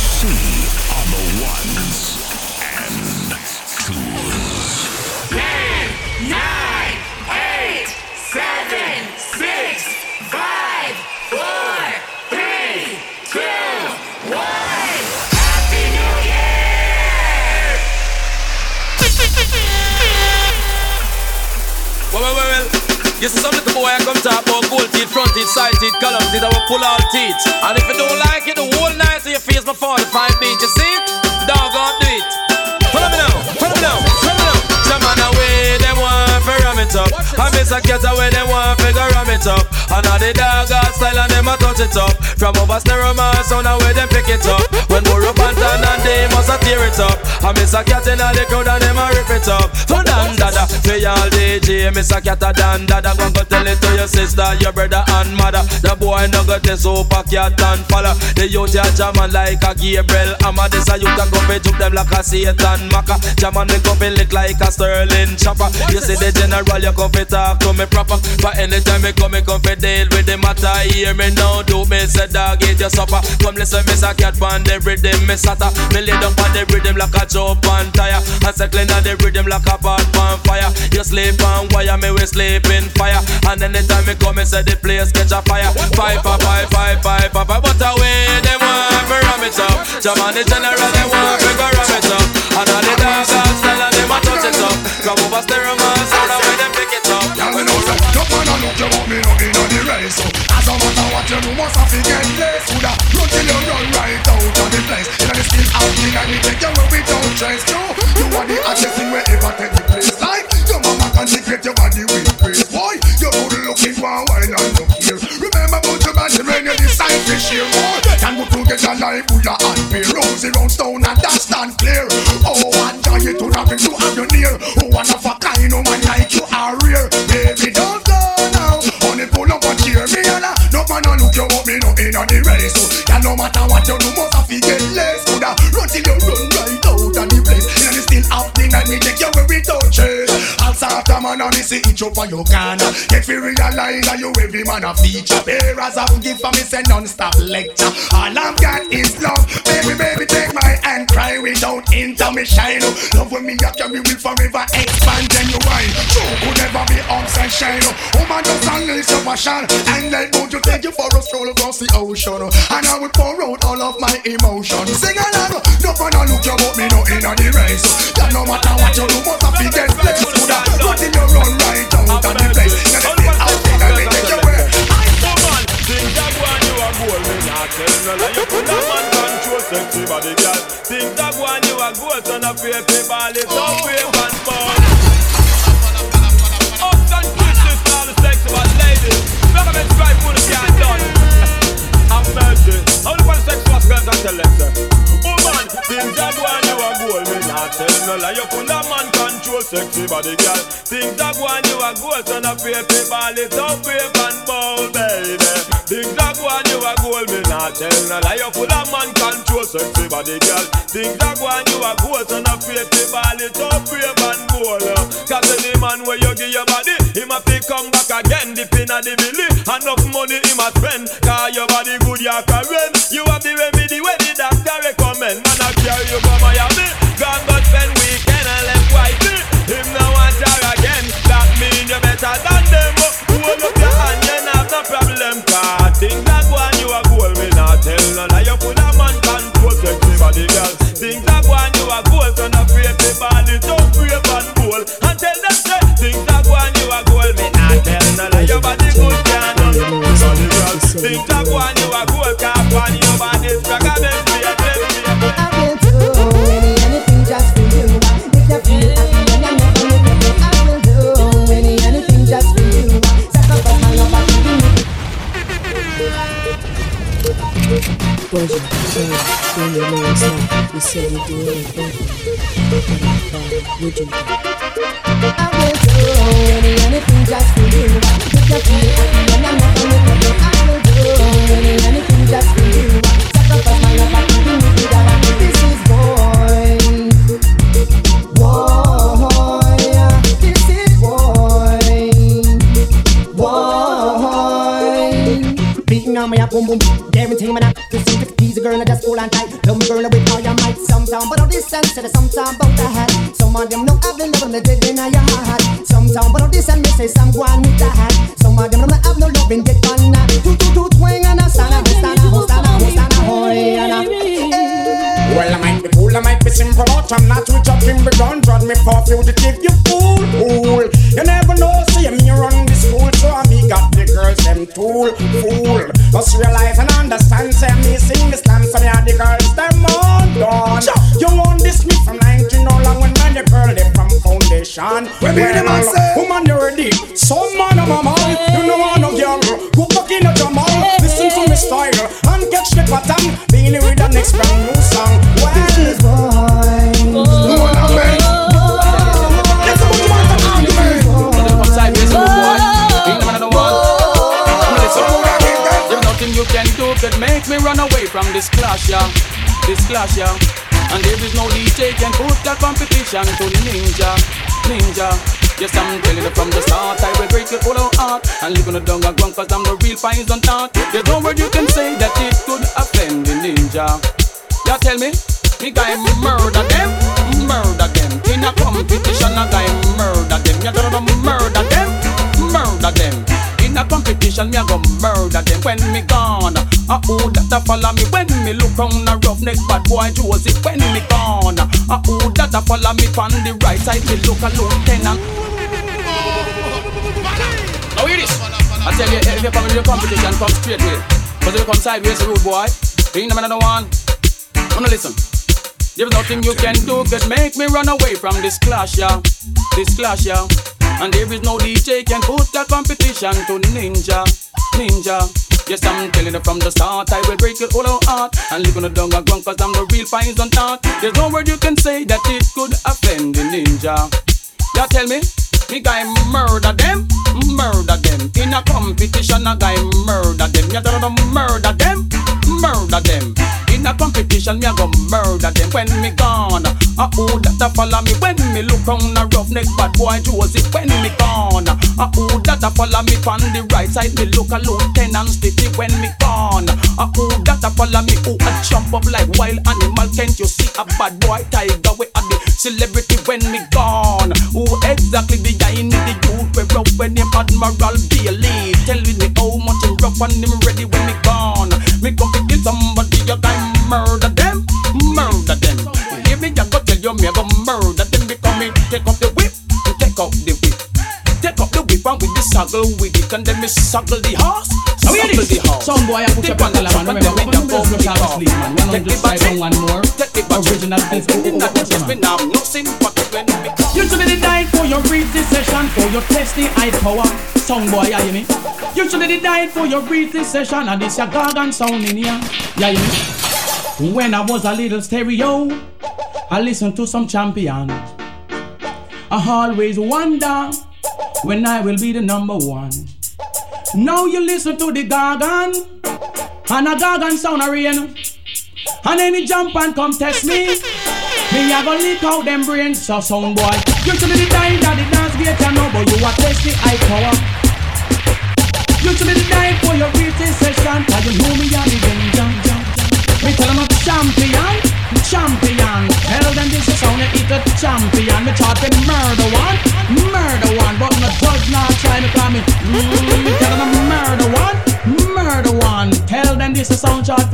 See on the ones and You see some little boy I come talk about gold teeth, front teeth, side teeth, column teeth, I will pull all teeth. And if you don't like it, the whole night so you face my 45 beat, you see? Dog on do it. Follow me now, follow me now, follow me now. It up. I miss a cat away, them want to ram it up. And all the dog style and them a touch it up. From over stereo man, sound away them pick it up. When more up and they must a tear it up. I miss a cat in all the crowd and them a rip it up. For dan dada, for y'all DJ, miss a cat a dan dada. Go go tell it to your sister, your brother and mother. The boy no got this super cat and follow. The youth ya jamming like a Gabriel Amma. This a youth a go juke them like a Satan Maka. Jamming me go fi lick like a Sterling chopper. You see the general, you come fi talk to me proper. But anytime me come, me come fi deal with the matter. Hear me now, do me say dog eat your supper. Come listen, me say cat pan the rhythm, me sata. Me lay down on the rhythm like a jump on tire. And circling on the rhythm like a pot on fire. You sleep on wire, me we sleep in fire. And anytime me come, me say the place catch a fire. Five, five, five, five, five. But away, them want to ram it up. Jam on the general, they want to go ram it up. And all the dogs style and them a touch it up. Come over stereo man, sound you want me no in the race. So, as a matter what you do, must have to get place. Coulda run till you run right out of the place. Inna the still out thing and we take you where we don't trace. No, you are the hottest thing wherever take the place. Like your mama consecrate your body with praise. Boy, you're good looking one while and look here. Remember about your body when you decide to share more. Can go together like Buddha and Bear. Rosy round stone and that stand clear. Oh, one giant to have to have you near. Oh, one of a you up me no in on the race. So, yeah, no matter what you do, Also after man and me see each for your corner. Get fi realize that you every man a feature. Bearers of gift for me say non-stop lecture. All I've got is love. Baby, baby, take my hand, cry without intermission. Love when me a carry will forever expand genuine. True could never be and shine. Woman just unleash your passion and let go to take you for a stroll across the ocean. And I will pour out all of my emotions. Sing along, no one a look you about me no in the race. Yeah, no matter what you do, must have to get blessed. Coulda run till you. Woman, think that one you are gold, me tell. You put that man control sexy body, girl. Think that one you are gold, son of a ball, it's up, wave and ball. Ups and twists, all the sexy bad ladies. Recommend stripe for the done. I'm. How the one sex was girls and them. Woman, think that one you are gold, me not tell no lie. You put that man sexy body, girl. Think that one you are gold, of a ball, it's up, wave and ball, baby. Think that one you are gold, me not tell no lie. You put that man control sexy body, girl. Think that one you are gold, of a ball, it's up, wave and ball. Cause any man where you give your body, him a fi come back again, dip inna the billy. Enough money him a spend, cause your body good, you can rent. You have the remedy where the doctor recommend. Man, I carry you go Miami, never make you you. Sacrifice my love, I give you. You? I will do any anything just for you. Make you feel happy and I never make you feel. I will do any anything just for you. Sacrifice my love, I give you. Darling, this is boy. Boy, this is boy. Boy. Beating on my boom boom, guarantee my not to see the easy girl, I just hold on tight. Love me girl with all your might. Sometime, but fugitive, competition to the ninja, ninja. Yes, I'm telling you from the start, I will break your whole heart and leave on the dung and ground cause I'm the real poison thought. There's no word you can say that it could offend the ninja. You tell me, me guy murder them, murder them. In a competition, a guy murder them. You gonna murder them, murder them. In a competition, me a go murder them when me gone. Uh oh, that a follow me when me look round a roughneck bad boy Josie when me gone. Uh oh, that a follow me on the right side, me look a lieutenant. Now hear this. I tell you, if you come in the competition, come straight way. Cause if you come sideways, rude boy, no man no one. Wanna listen? There's nothing you can do that make me run away from this clash, yeah. This clash, yeah. And there is no DJ can put the competition to ninja, ninja. Yes, I'm telling you from the start, I will break your whole heart and leave on the dung and cause I'm the real poison thought. There's no word you can say that it could offend the ninja. You tell me, me guy murder them, murder them. In a competition, a guy murder them. You don't murder them, murder them. In a competition, me a go murder them when me gone. Uh oh, that a follow me when me look round a roughneck bad boy Josie when me gone. Uh oh, that a follow me on the right side. Me look a lieutenant Stitchie when me gone. Uh oh, that a follow me who a jump up like wild animal. Can't you see a bad boy tiger? We are the celebrity when me gone. Who exactly behind me the youth we rough when him Admiral Bailey. Tell me how much him rough and him ready when me gone. Me come to kill somebody, you guy murder them, murder them. Hear me, I go tell you me I go murder take up the whip, take out the whip. Take up the whip and with the saddle with it and then me saddle the horse, saddle the horse. Some boy I put your on the man. and Remember, then we me don't jump go over the sleep man. One Take the just five and one more. Take the. Original beef. In Who that what's just your me man? now, no sympathy when me You should have died for your breathing session, for your testing high power. Sound boy, you hear me? You should have died for your breathing session, and this your gargan sound in here. Yeah, you? When I was a little stereo, I listened to some champion. I always wonder when I will be the number one. Now you listen to the gargan, and a gargan sound a rain. And any jump and come test me. Me a go leak out them brains, so sound boy. You should be the dying that the dance gate, you know, but you a test the high power. You should be the dying for your breathing session, cause you know me a the danger. Me tell them I'm champion, champion. Tell them this is sound eat a champion. Me taught them murder one, murder one, but no does not try to call me. Mm, tell them murder one, murder one. Tell them this is sound chart.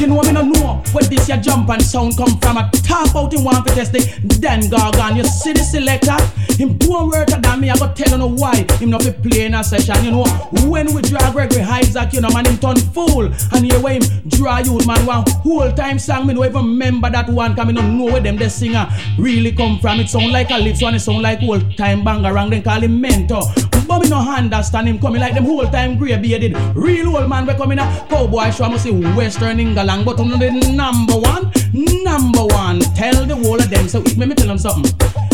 You know me no know where this your jump and sound come from. I talk about him want to test the then gargan. You see the selector, him don't work than me. I go tell you know why him not be playing a session. You know when we draw Gregory Isaac, you know man him turn fool and here where him draw youth man one whole time song. Me no even remember that one. Cause me no know where them the singer really come from. It sound like a lips one. It sound like old time bangarang. Then call him mentor. But me no understand him coming like them whole time grey bearded real old man we coming a cowboy show. I must say Western England, but on the number one, number one. Tell the whole of them. So it make me tell them something.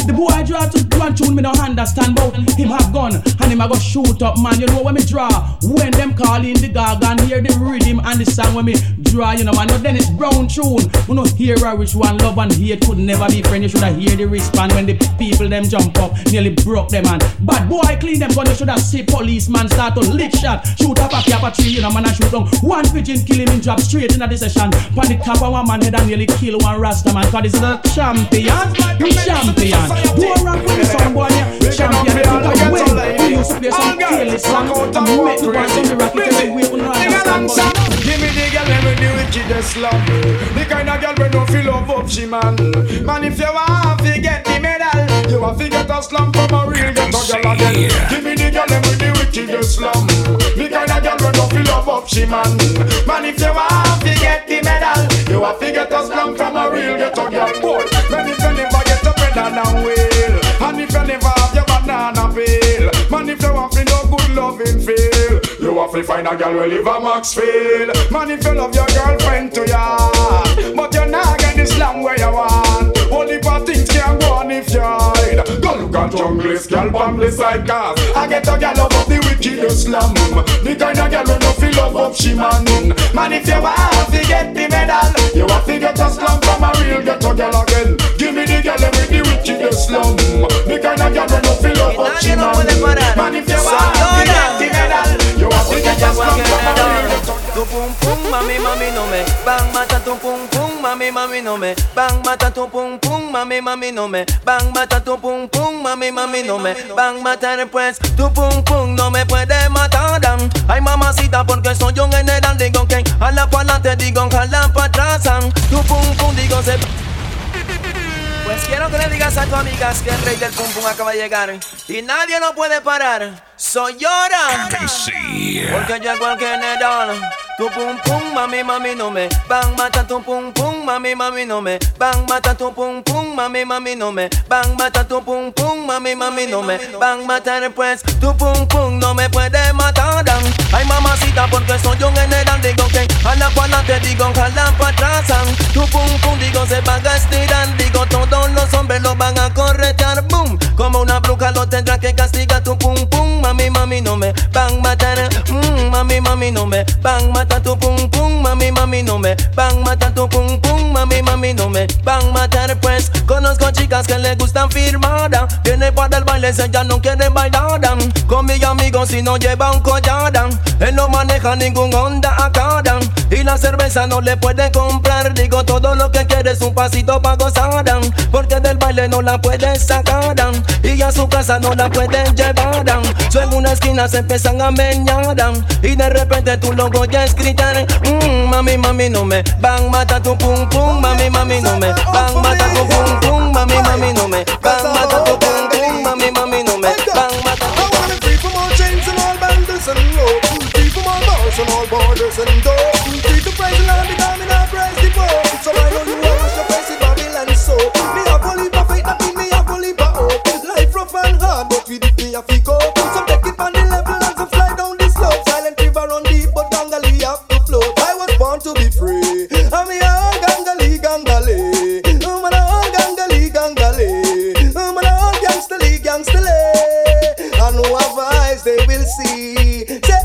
The boy I draw to one tune me no understand about him have gun and him a go shoot up man. You know when me draw when them call in the dog and hear the rhythm and the song when me draw. You know man, no Dennis Brown tune. You know hear a which one love and hate could never be friend. You shoulda hear the respond when the people them jump up nearly broke them man. Bad boy clean them gun. You shoulda see policeman start to lick shot, shoot up a cap a tree. You know man, I shoot down one pigeon, kill him in drop straight in the session. Pan the of one man head and nearly kill one rasta man. Cause this is a champion, you champion. Around with the song boy, champion. You I win? You used to play some careless song. I'm make the one some rocket every way. You know understand. Give me the girl with the wickedest love The kind of girl we don't feel love up she man Man if you want to get the medal You want to get a slum from a real ghetto girl again Give me the girl with the wickedest slum The kind of girl we don't feel love up she man. Man if you want to get the medal You want to get a slum from a real ghetto girl. Boy, man if you never get a pedal and wheel And if you never have your banana peel Man if you want to no good loving feel You have to find a girl who live a Maxfield. Man if you love your girlfriend to ya But you're not get the slam where you want. Only for things can go on if you hide Go look at junglist, girl from the side cause I get a girl up the wicked slum The kind of girl who no feel love up she man Man if you want to get the medal You have to get a slum from a real ghetto girl again. Give me the girl with the wicked slum The kind of girl who no feel love up she man mami mami no me bang mata tu pum pum, mami mami no me bang mata tu pum pum, mami mami no me bang mata tu pum pum, mami mami no me bang mata después tu pum pum no me puede matar dan. Ay mamacita porque soy un general digo que a la pa'lante digo jala pa' atrás tu pum pum digo se pues quiero que le digas a tus amigas que el rey del pum pum acaba de llegar y nadie lo puede parar. Soy llora. Porque llegó el general. Tu pum pum, mami, mami, no me bang mata tu pum pum, mami, mami, no me bang mata tu pum pum, mami, mami, no me bang mata tu pum pum, mami, mami, no me bang mata después tu pum pum no me puede matar. Ay mamacita porque soy un general digo que a la cual te digo jala pa' atrás. Tu pum pum digo se van a estirar, digo todos los hombres lo van a corretear, boom. Como una bruja lo tendrá que castigar tu pum pum, mami, mami, no me bang matar, mm, mami, mami, no me bang mata tu pum pum, mami, mami, no me bang mata tu pum pum, mami, mami, no me bang matar. Pues. Conozco chicas que le gustan firmada, viene para el baile, ella no quiere bailar. Con mis amigos si no lleva un collar, él no maneja ningún Honda Acada y la cerveza no le puede comprar. Digo todo lo que quiere es un pasito para gozar, porque del baile no la puede sacar y a su casa no la pueden llevar. So en una esquina se empiezan a meñar y de repente tu logo ya es gritar. Mm, mami, mami, no me bang mata tu pum pum, mami, mami, no me bang mata tu pum pum, mami, mami, no me bang mata tu pum pum, mami, mami, no me bang mata I wanna free from all chains and all bandits and rope Free from and all borders and doors see.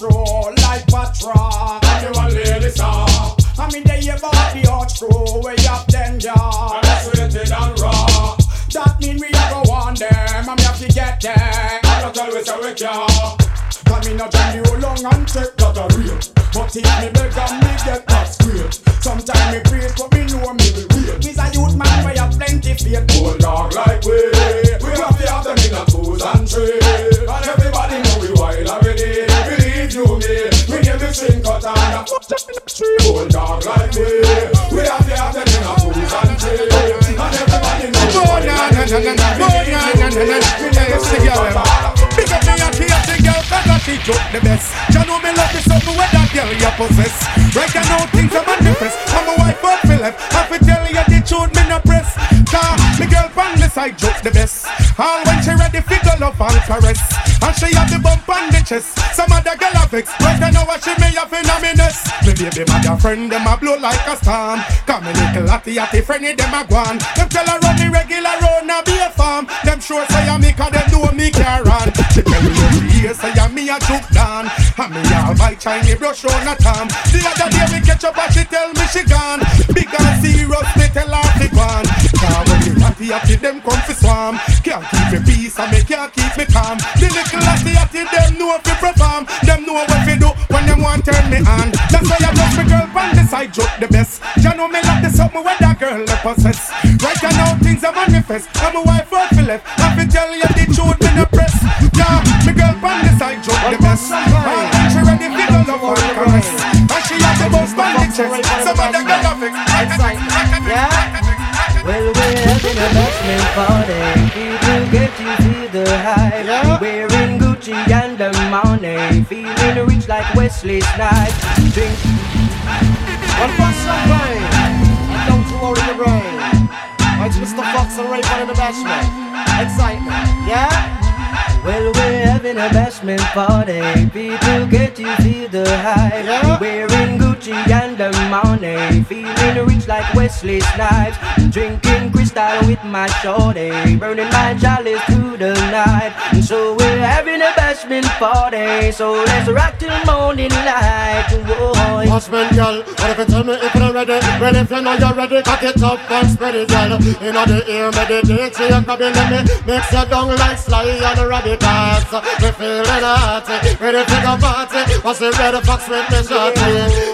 Through like Patra. And you a lady star. I mean they about the hot crew way up them And that's rated and raw. That mean we a go on them me have to get them. I don't always we can. Come in a jam you long and take that a real. But if me beg and me Dog like we. We have have twos and. And everybody the up me tea, the cause the best. You know me love the something where that girl you possess. Right now things are manifest. I'm a wife of Philip. I fi tell you the truth, me no press. Car, me girl from the side joke the best. All when she ready, fi go love and caress. And she have the bump on the chest. Some other girl a vex. Right now what she may have in. Me baby mother friend, them a blow like a storm. Come me little atty atty friend, them a gone. Them tell her run me regular round a be a farm. Them sure say I me cause them do me care on. She tell me every year say I me a joke down. And me all my shiny brush on a tom. The other day we catch up and she tell me she gone. Big and serious, me tell her to gone. Now when the atty atty them come fi swarm. Can't keep me peace and me can't keep me calm. The little atty atty them know fi perform. Them know what fi do want turn me on. That's why I love me girl from the side joke the best. You know me love the something where that girl they possess. Right now things are manifest. I'm a wife of Philip. I fi tell you the truth in the press. Yeah, me girl from the side joke the best. Ah, she ready fi go love and caress. And she has the most on the chest. Some other girl a fix. Yeah. Well, we're having a bashment party. People get you feel the hype. Wearing Gucci and the money. Feeling rich like Wesley Snipes. Drink. One fox champagne. And down to all in the brain. It's Mr. Fox and Ray in the bashment. Excitement. Yeah? Well, we're having a bashment party. People get you feel the hype. Yeah. Wearing Gucci and the money. Feeling rich like Wesley Snipes. Drinking crystal with my shorty. Burning my chalice through the night. And so we're having a bashment party. So let's rock till morning light. Whoa. Husband, girl, what if you tell me if you're ready? Well, if you know you're ready, cock it up and spread it, girl. In the ear, meditate, you're coming let me mix you down like Sly and the rabbit We feeling hot, ready to go party. What's the red fox with me shorty?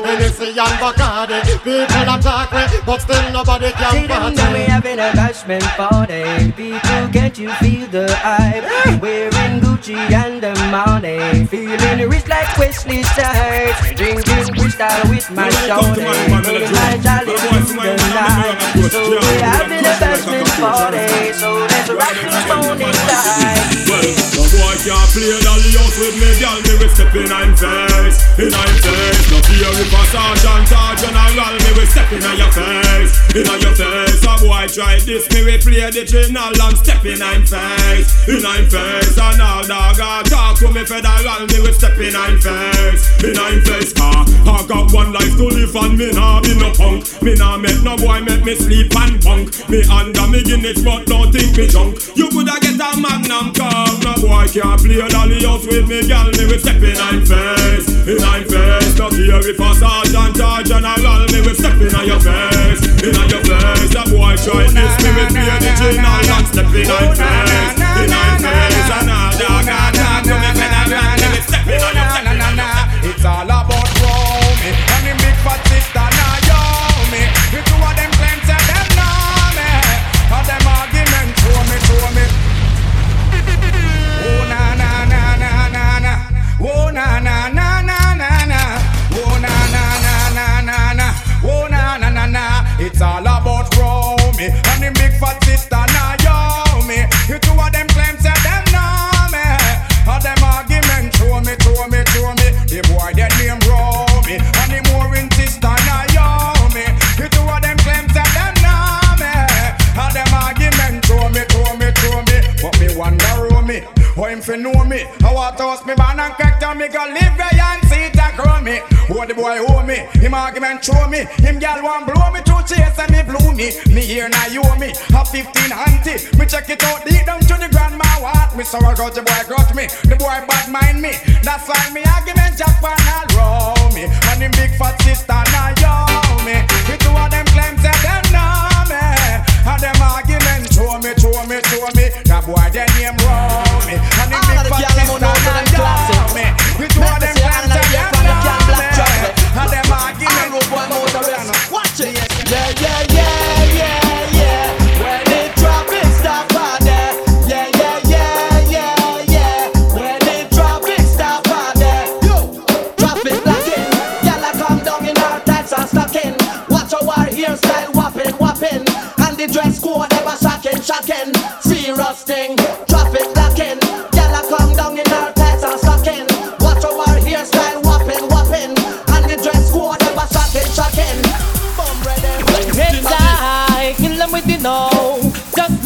And it's the young Bacardi. People attack me, but still nobody See can them we party. having a bashment party. People, can't you feel the hype? Wearing Gucci and the money. Feeling rich like Wesley Snipes. Drinking crystal with my shorty. Burning my through the night. So we having a bashment party. So let's rock till morning light. Well, no boy can't play dolly house with me, girl. Me we step in I'm face, in I'm face. No fear if a sergeant or general, me we step in your face, in your face. A boy try this, me we play the general and step in I'm face, in I'm face. And all dog a talk to me federal, me we step in I'm face, in I'm. Car, I got one life to live and me nah be no punk. Me nah make no boy make me sleep and bunk. Me under me Guinness, but don't think me drunk. You coulda get a magnum cup, no boy can't play dolly house with me, girl. Me we step in I'm face, in I'm face. No care if a sergeant or general, me we step in your face, in your face. A boy try this, me we play the general and step in I'm face, Him argument show me. Him gal want blow me to chase and me blew me. Me here now you me. Have 15 auntie. Me check it out deep down to the grandma what. Me so I got the boy got me. The boy bad mind me. That's why me argument Japan all row me. And him big fat sister now yo me. The two of them claim say them know me. And them argument show me, show me, show me. That boy their name row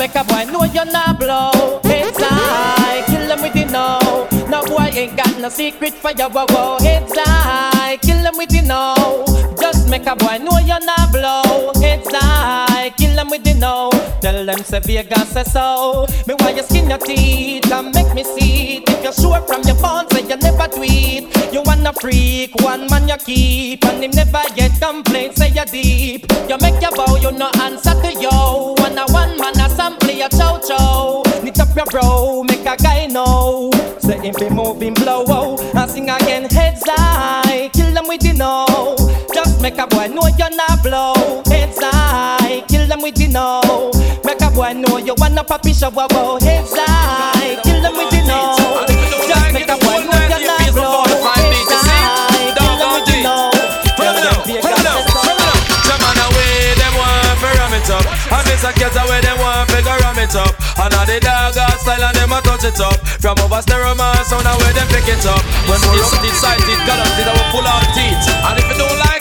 make a boy know you're not blow. It's I, kill them with the no. No boy ain't got no secret for your wow wow. It's I, kill them with the no. Just make a boy know you're not blow. It's I, kill them with the no. Tell them say Vegas say so. Me why you skin your teeth and make me see it. If you're sure from your bones say you never tweet. You wanna freak, one man you keep, and him never get complaints say you deep. You make your bow, you no answer bro, make a guy know. Say him be moving blow, oh. and sing again heads high. Kill them with the no. Just make a boy know you're not blow. Heads high, kill them with the no. Make a boy know you wanna puppy show, wow, oh, wow. Heads high, kill them with the no. Just make a boy know you're not blow. Heads high, kill them with the no. Follow me now, follow me now, follow me now. Some man away, them want to ram it up. And this a cat away, them want go ram it up. And all the dog got style and them a touch it up. From over stereo man, sound away, them pick it up. When we up it, sight it, colors it, I will pull out teeth. And if you don't like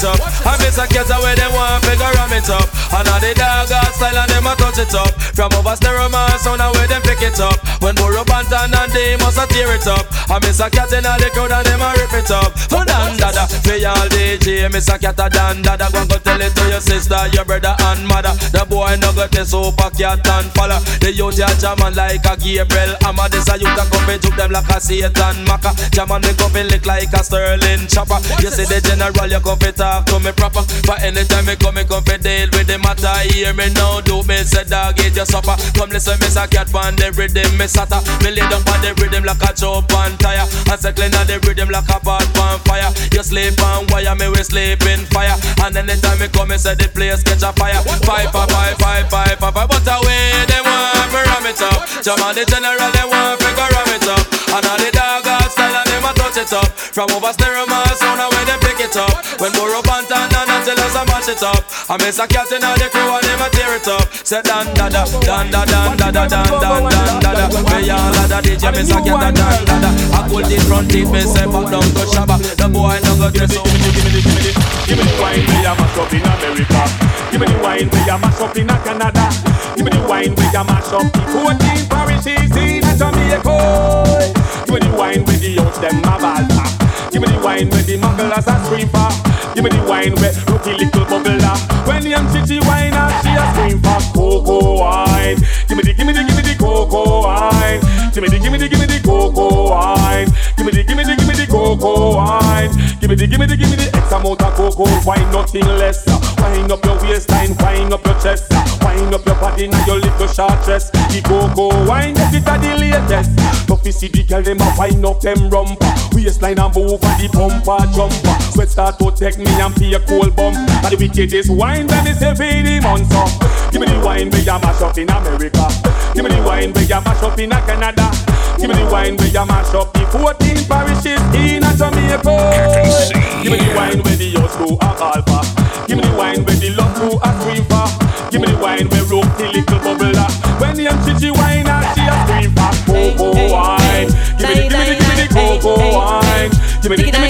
it up. And this a cat away, them want to ram it up. And all the dog got style and them a touch it up. From over stereo man, sound away, them pick it up. When Burro Banton and they must a tear it up. I miss a cat in all the crowd and them a rip it up. For dan dada, for y'all DJ, miss a cat a dan dada. Go and go tell it to your sister, your brother and mother. The boy no got the super cat and follow. The youth ya jaman like a Gabriel Hammer. This a youth a come fi juke them like a Satan Maka. Jaman me come lick like a Sterling chopper. You see the general, you come talk to me proper. For anytime me come, me come deal with the matter. Hear me now, do me say dog it your supper. Come listen, miss a cat pan the rhythm, me sata. Me lay down on the rhythm like a chop on tire. And circling on the rhythm like a pot on fire. You sleep on wire, me we sleep in fire. And anytime me come, me say the place catch a fire. Five, five, five, five, five, five, five. But away, they want me ram it up. Jam on the general, they want me go ram it up. And all the dog them a touch it up. From over stereo, man, sound away, they pick it up. When Burro Banton and until us a mash it up. I miss a cat in the crew and them a tear it up. Say dan da da, dan da dan da da dan dan dan da da. Me all a da DJ, miss a cat a dan da da. I hold it front teeth, me say back down to shabba. The boy no go dress up. Give me the, give me the, give me the wine where you mash up in America. Give me the wine where you mash up in Canada. Give me the wine where you mash up the 14 parishes the mugglers a scream for. Give me the wine where rookie little bubbler. When the chichi wine she a scream for the, give me the, give me the X amount of cocoa wine, nothing less. Wine up your waistline, wine up your chest, wine up your body now your little short dress. The cocoa wine, get it the latest. Tough to see the girl them a wine up them rumper, waistline and move and the bumper jumper. Sweat start to take me and pay a cold bump. And the wickedest wine is every the month up. Give me the wine where you mash up in America. Give me the wine where you mash up in Canada. Give me the wine where you mash up the 14 parishes in a Jamaica. Give me the wine where the youth go a call for. Give me the wine where the love go a scream for. Give me the wine where rope the little bubbler. When the young chichi wine and she a scream for cocoa oh, oh, oh, wine. Give me the, give me the, give me the cocoa wine. Give me the, give me the,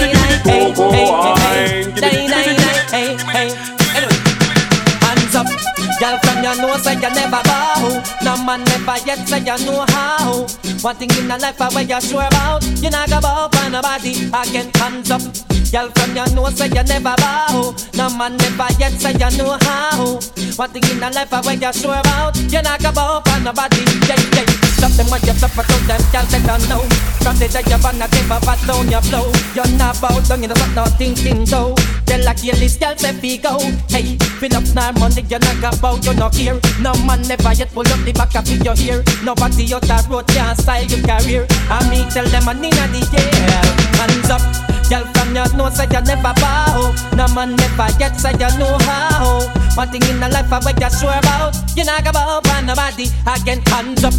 you know say you never bow. No man never yet say you know how. One thing in the life where you sure about, you not go bow for nobody. Again, hands up. Girl from you know say you never bow. No man never yet say you know how. One thing in the life where you sure about, you not go bow for nobody. Yeah, yeah. Stop them when you suffer to them, girl they don't know. From the day you're on a give up, down your flow. You're not bow down, you know what not thinking though. Tell a kill this girl say fi go. Hey, fill up now money, you not go bow, you not here. No man never yet pull up the back of your ear. Nobody out the road can style your career. And me tell them I need the year. Hands up. Girl from you know say you never bow No man never yet say you know how One thing in the life I bet you sure about You not go bow for nobody Again hands up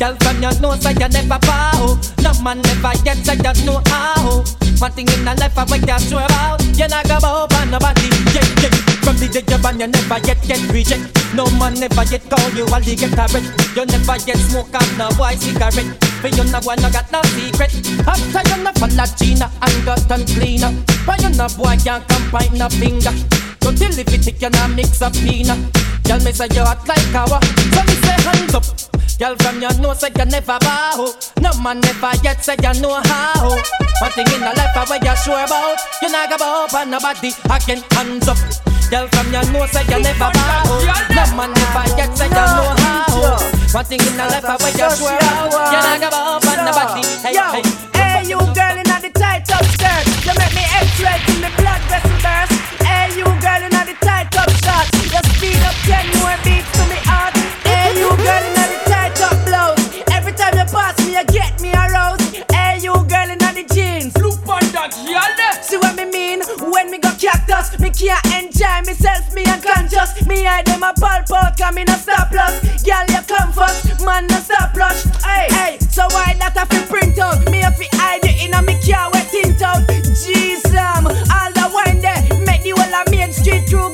Girl from you know say you never bow No man never yet say you know how One thing in the life I bet you sure about You not go bow for nobody Yeah, yeah From the day you born you never yet get reject No man never yet call you while you get a You never yet smoke up no boy cigarette For you no one no got no secret After you no follow Gina and got and cleaner. But you no boy can't come point no finger. Don't tell if you think you not mix up peanut. Girl, me say you hot like cow. So me say hands up. Girl from your nose say you never bow. No man never yet say you know how. One thing in the life I where you sure about. You not go bow for nobody. Again, hands up. Girl from your nose say you never bow. No man never yet say you know how. One thing in the life where you sure. You not go bow for nobody. Hey, hey. Hey, you girl in the tight up skirt. You make me X-ray till me blood vessel burst. Hey, you girl in cactus, me can't enjoy myself, me unconscious. Me eye them a pulp out, come in a stop loss. Girl, you come first, man, no stop rush. Hey, hey, so why that I fi print out? Me a fi hide it in a me car wet tint out. Jeez, um, all the wine there, make the whole of Main Street crew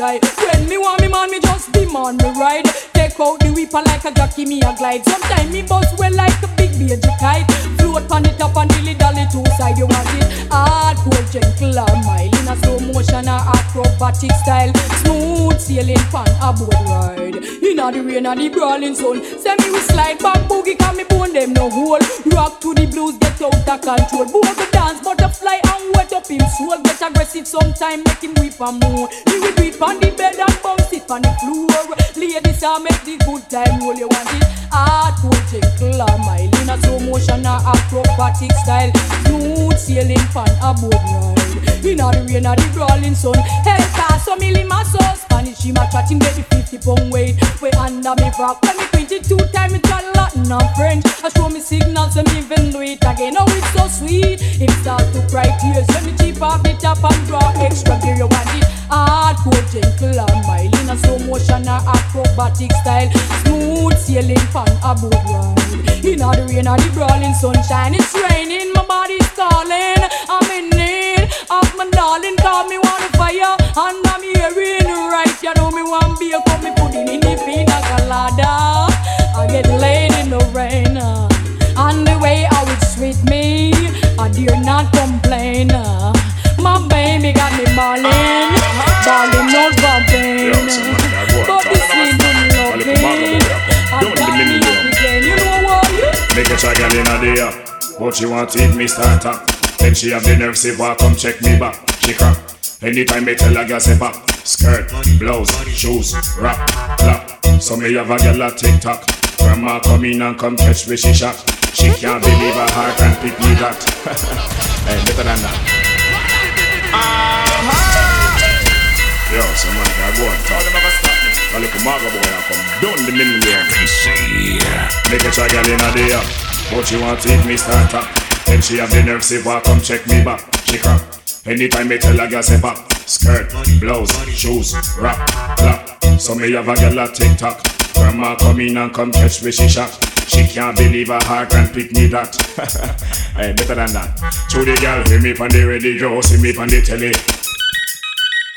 shy. When me want me man, me just demand me ride. Take out the whipper like a jockey, me a glide. Sometimes me bust well like a big baby kite. Float on it up and dilly dally two side. You want it hardcore, gentle or mild in a slow motion or acrobatic style. Smooth sailing pan a boat ride. In a the rain and the brawling sun. Send me we slide back boogie, can me bone them no hole. Rock to the blues, get out of control. Boy go dance, butterfly and wet up him soul. Get aggressive sometime, make him weep and moan. He will beat on the bed and bounce it on the floor. Ladies, I make the good time roll. You want it hardcore, gentle or mild in a slow motion or acrobatic style. Smooth sailing pan a boat ride. In a the rain or the brawling sun. Hey, so me lima so Spanish, he ma chat him the 50 pound weight. We under me rock, when me 22 time it got Latin and French. I show me signals and me even do it again. Oh, it's so sweet. It start to cry tears when me cheap off the top and draw extra gear. You want it hardcore, gentle and mild in a slow motion or acrobatic style. Smooth sailing pan a boat ride. In a the rain or the brawling sunshine, it's raining, my body's calling. I'm in need of my darling, call me want a fire, and I'm hearing right. You know me want be a come me put in the pina colada. I get laid in the rain, uh, and the way how it's sweet me, I dare not complain. uh. My baby got me balling, balling out from Make a try girl inna the air. but she want to eat me starter. Then she have the nerve say, "Why come check me back?" She crack. Anytime me tell a girl say pop, skirt, blouse, shoes, rap, clap. So me have a girl a tick tock. Grandma come in and come catch me, she shock. She can't believe her heart and pick me that. hey, better than that. Uh-huh. Yo, somebody can go and talk. A little maga boy and come down the middle there. Make a try girl in a day up. But she want to eat me starter. Then she have the nerve say, "Why come check me back?" She crack. Anytime me tell a girl say pop, skirt, blouse, shoes, rap, clap. So me have a girl a tick tock. Grandma come in and come catch me, she shock. She can't believe her heart and pick me that. hey, better than that. To the girl, hear me on the radio, see me on the telly.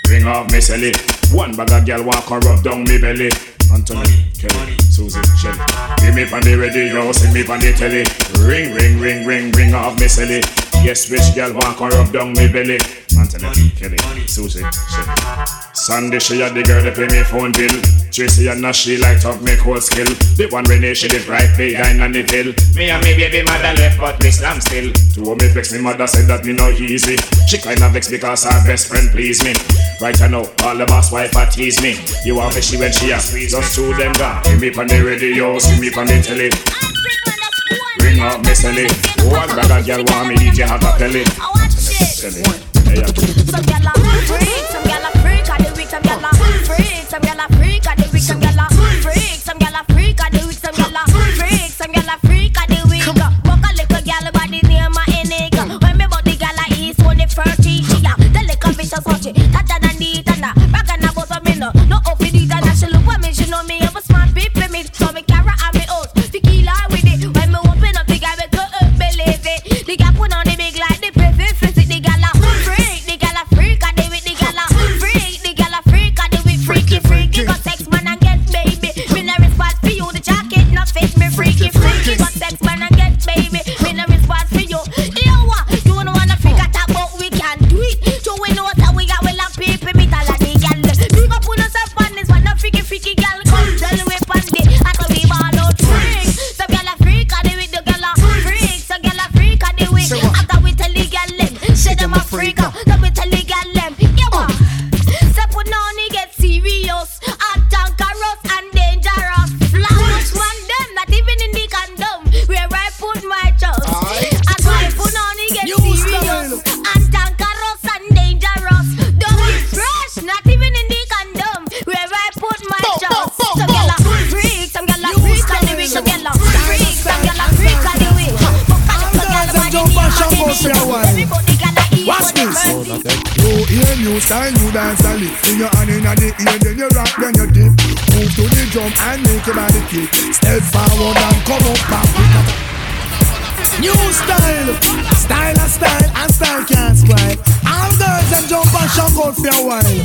Ring off me celly. One bag of girl walk and rub down me belly. Anthony, Kelly, Susie, Shelly. Give me on the radio, see me on the telly. Ring, ring, ring, ring, ring off me celly. Yes, which girl walk and rub down me belly. Anthony, Kelly, Susie, Shelly. Sunday she had the girl that pay me phone bill. Tracy and now she light up me cold skill. The one when she did right behind on the pill. Me and me baby mother left but me slam still. Two of me vex me mother said that me no easy. She kinda vex because her best friend please me. Right I know all the boss wife a tease me. You are fishy when she a squeeze. Two them gone. Hear me on the radio, see me on the telly. Up me. One bag of girl want me DJ have a pelly. Celly. Hey, yeah. Some gyal a freak, some gyal a freak of the week, some gyal a freak, and lift In your hand in the ear, then you rock, then you dip. Move to the drum and make your body kick. Step forward and come up back with that New style, style and style, and style can't spoil. All girls and jump and shout out for a while.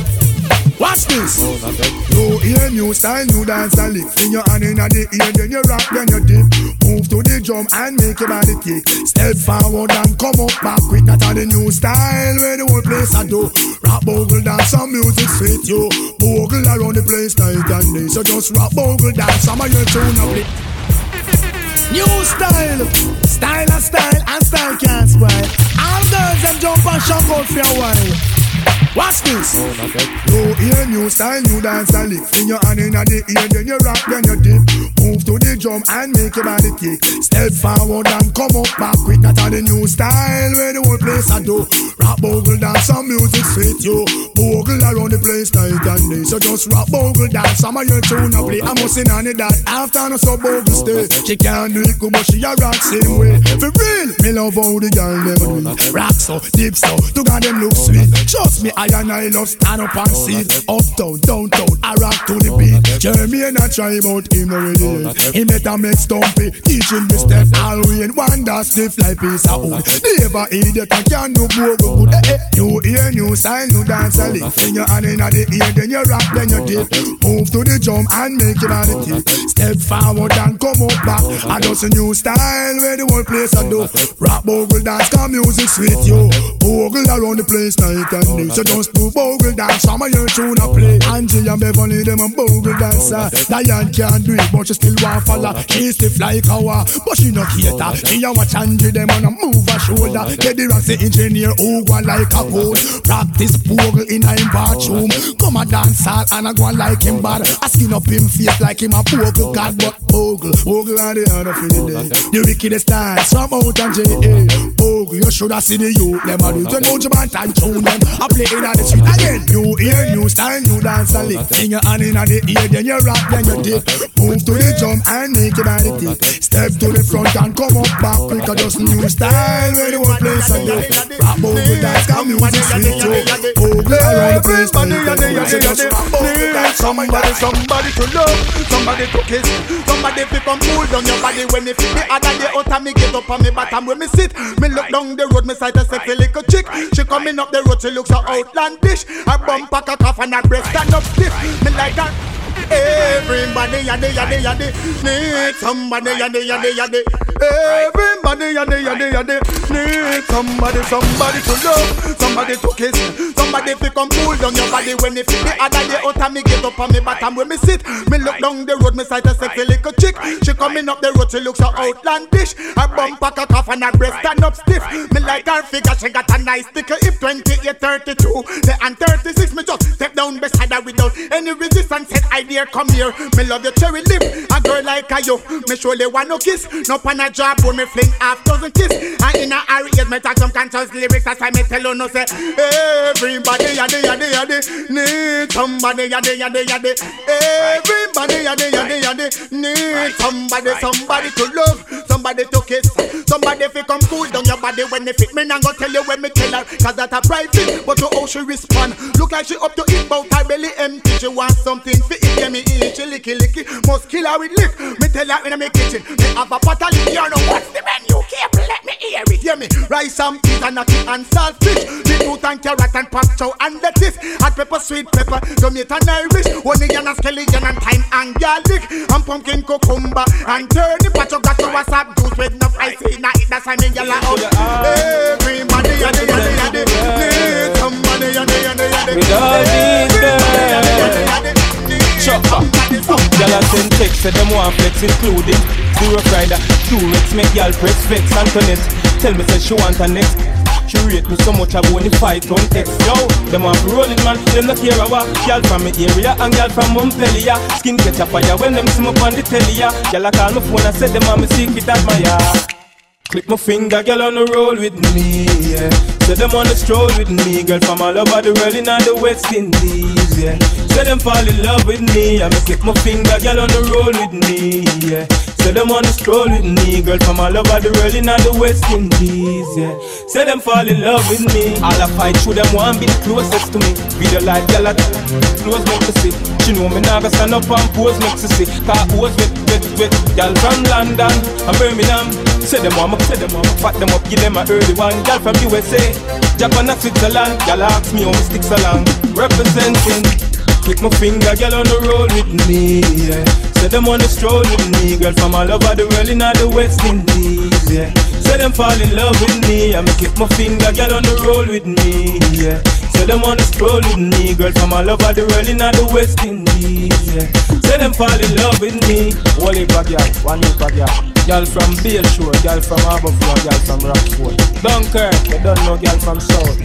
Watch this. Oh, you hear new style, new dance and lift In your hand in the ear, then you rock, then you dip. Move to the drum and make your body kick. Step forward and come up back quick That are the new style where the whole place I do Rap, bogle, dance, some music sweet you Bogle around the place night and day So just rap, bogle, dance, some of your tune up New style, style and style, and style can't spoil. All girls them jump and out for a while. Watch this. Oh, you hear new style, new dance and lift In your hand in the ear, then you rock, then you dip. Move to the drum and make your body kick. Step forward and come up back quick That are the new style. Where the whole place I do? Rap, bogle, dance, some music sweet you Bogle around the place night and day So just rap, bogle, dance, some of your tune a play I must in on it that after no so bogle stay. She can't do it good but she a rock same way. For real, me love how the girl them do. Rock so, deep so, to God them look sweet. Trust me, I and I love stand up and see Uptown, downtown, I rock to the beat Jeremy and I try about him already He better make stumpy, teaching me step All we in wonder stiff like piece of wood Never idiot, I can do more good eh, eh. You hear new style, new dance a lick In your hand in the ear, then you rock, then you dip Move to the drum and make it your body tick Step forward and come up back I just a new style where the whole place I do Rap, bogle, dance, come music sweet you Bogle around the place night and day So just do bogle dance. Some of your tune a play. Angie and Beverly them a bogle dancer. Diane can't do it, but she still want follow. She stiff like a war, but she no cater. She a watch Angie them on a move her shoulder. Get the engineer who go like a code. Practice bogle in a bathroom. Come a dance hall and I go like him bad. I skin up him face like him a bogle god, but bogle, bogle and the other for the day. The wickedest dance from out and J.A. Bogle, you shoulda seen the youth them a do. You know Jaman and tune them. I play in the street again. New ear, new style, new dance and lick. Sing your hand in the ear, then you rock, then you dip. Move to the drum and make your body tick. Step to the front and come up back quick. Just new style when you want place and dip. Rap bogle dance, come music sweet too. Bogle around the place. Need somebody, somebody to love, somebody to kiss, somebody fi come cool down your body when me fit the other day out and me get up on me bottom where me sit. Me look down the road, me sight a sexy little chick. She coming up the road, she looks so outlandish. Her bump pack a cough and her breast stand up stiff. Me like that. Everybody, yadi, yadi, yadi, need somebody, yadi, yadi, yadi. Everybody, yadi, yadi, yadi, need somebody, somebody to love, somebody to kiss, somebody fi come cool down your body when me fit the other day out and me get up on me bottom where me sit. Me look down the road, me sight a sexy little chick. She coming up the road, she looks so outlandish. Her bump pack a cough and her breast stand up stiff. Me like her figure, she got a nice tickle hip 28, 32, the and 36. Me just step down beside her without any resistance. Said I dear come here, me love your cherry lip. A girl like a you, me surely want no kiss. No pan a job, when me fling half dozen kiss. And in a hurry, me talk some conscious lyrics. That's why me tell you no say everybody yadi yadi yadi need somebody yadi yadi yadi. Everybody yadi yadi yadi need somebody somebody to love, somebody to kiss, somebody fi come cool down your body when they fit. Me nah go tell you when me tell her, cause that a private. But to how she respond, look like she up to eat, but her belly empty. She want something fi eat, yeah me eat. She licky licky, must kill her with lick. Me tell her in my kitchen, me have a pot of. You know what's the menu? Careful, let me hear it. Hear me, rice and peas and nutty and saltfish, beetroot and carrot and pak chow and lettuce, hot pepper, sweet pepper, tomato and Irish, onion and scallion and thyme and garlic, and pumpkin cucumber and turnip. But you got to what's up juice with no ice in it. That's why me yell out. Everybody, yadi yadi yadi, need somebody, yadi yadi yadi. We don't need them. Chop up. Gyal a send text say them want flex including Zero Rider, two Rex make gyal press vex Antoinette tell me say she want a next. She rate me so much I go in fight on text Yo, them want rolling man, them not care about Gyal from me area and gyal from Montpellier. Skin catch a fire when them me on the telly ya Gyal a call my phone and say them want me secret admire Click my finger, girl on the roll with me, yeah. Say them on the stroll with me, girl from all over the world in all the West Indies, yeah. Say them fall in love with me, I me click my finger, girl on the roll with me, yeah. Say them on the stroll with me, girl from all over the world in the West Indies, yeah. Say them fall in love with me, all I fight through them want be the closest to me. Video light girl, I close make to see. She know me now stand up and pose make to see. Car pose with with with girl from London and Birmingham. Say them want me, say them want me, fat them up, give them a early one. Girl from USA, Japan and Switzerland. Girl ask me how me sticks along, representing. Click my finger, girl on the road with me, yeah. Say them the stroll with me, girl from all over the world in the West Indies, yeah. Say them fall in love with me, I me click my finger, girl on the roll with me, yeah. Say them the stroll with me, girl from all over the world in the West Indies, yeah. Say them fall in love with me. Wally girl, one new girl. Girl from Beale Shore, girl from Harbourfront, girl from Rockfort. Dunkirk, you don't know girl from South.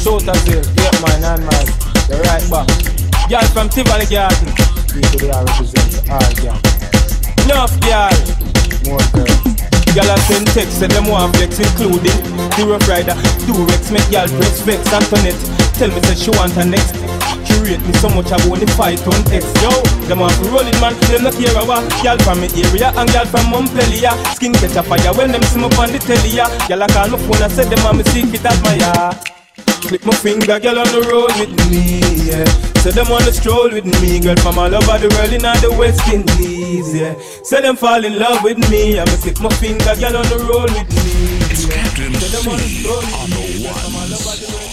Shotazil, 8 mile, 9 mile, the right back. Girl from Tivoli Garden, people they are represent all girl. Enough girl, more girls. Girl I send text, say them want flex including the rough rider, two Rex, make girl press vex, Antoinette. Tell me say she want her next. Curate me so much I want the fight on text. Yo, them want to rolling man, them not care about. Girl from me area and girl from Montpellier. Skin catch a fire when them see me on the telly. ya. Girl I call my phone and say them want me secret admire. Click my finger, girl on the road with me, yeah. Say them wanna stroll with me, girl from all over the world in all the West Indies, yeah. Say them fall in love with me, I'ma click my finger, girl on the road with me. Yeah. Say them on the stroll with me, girl from all over the world.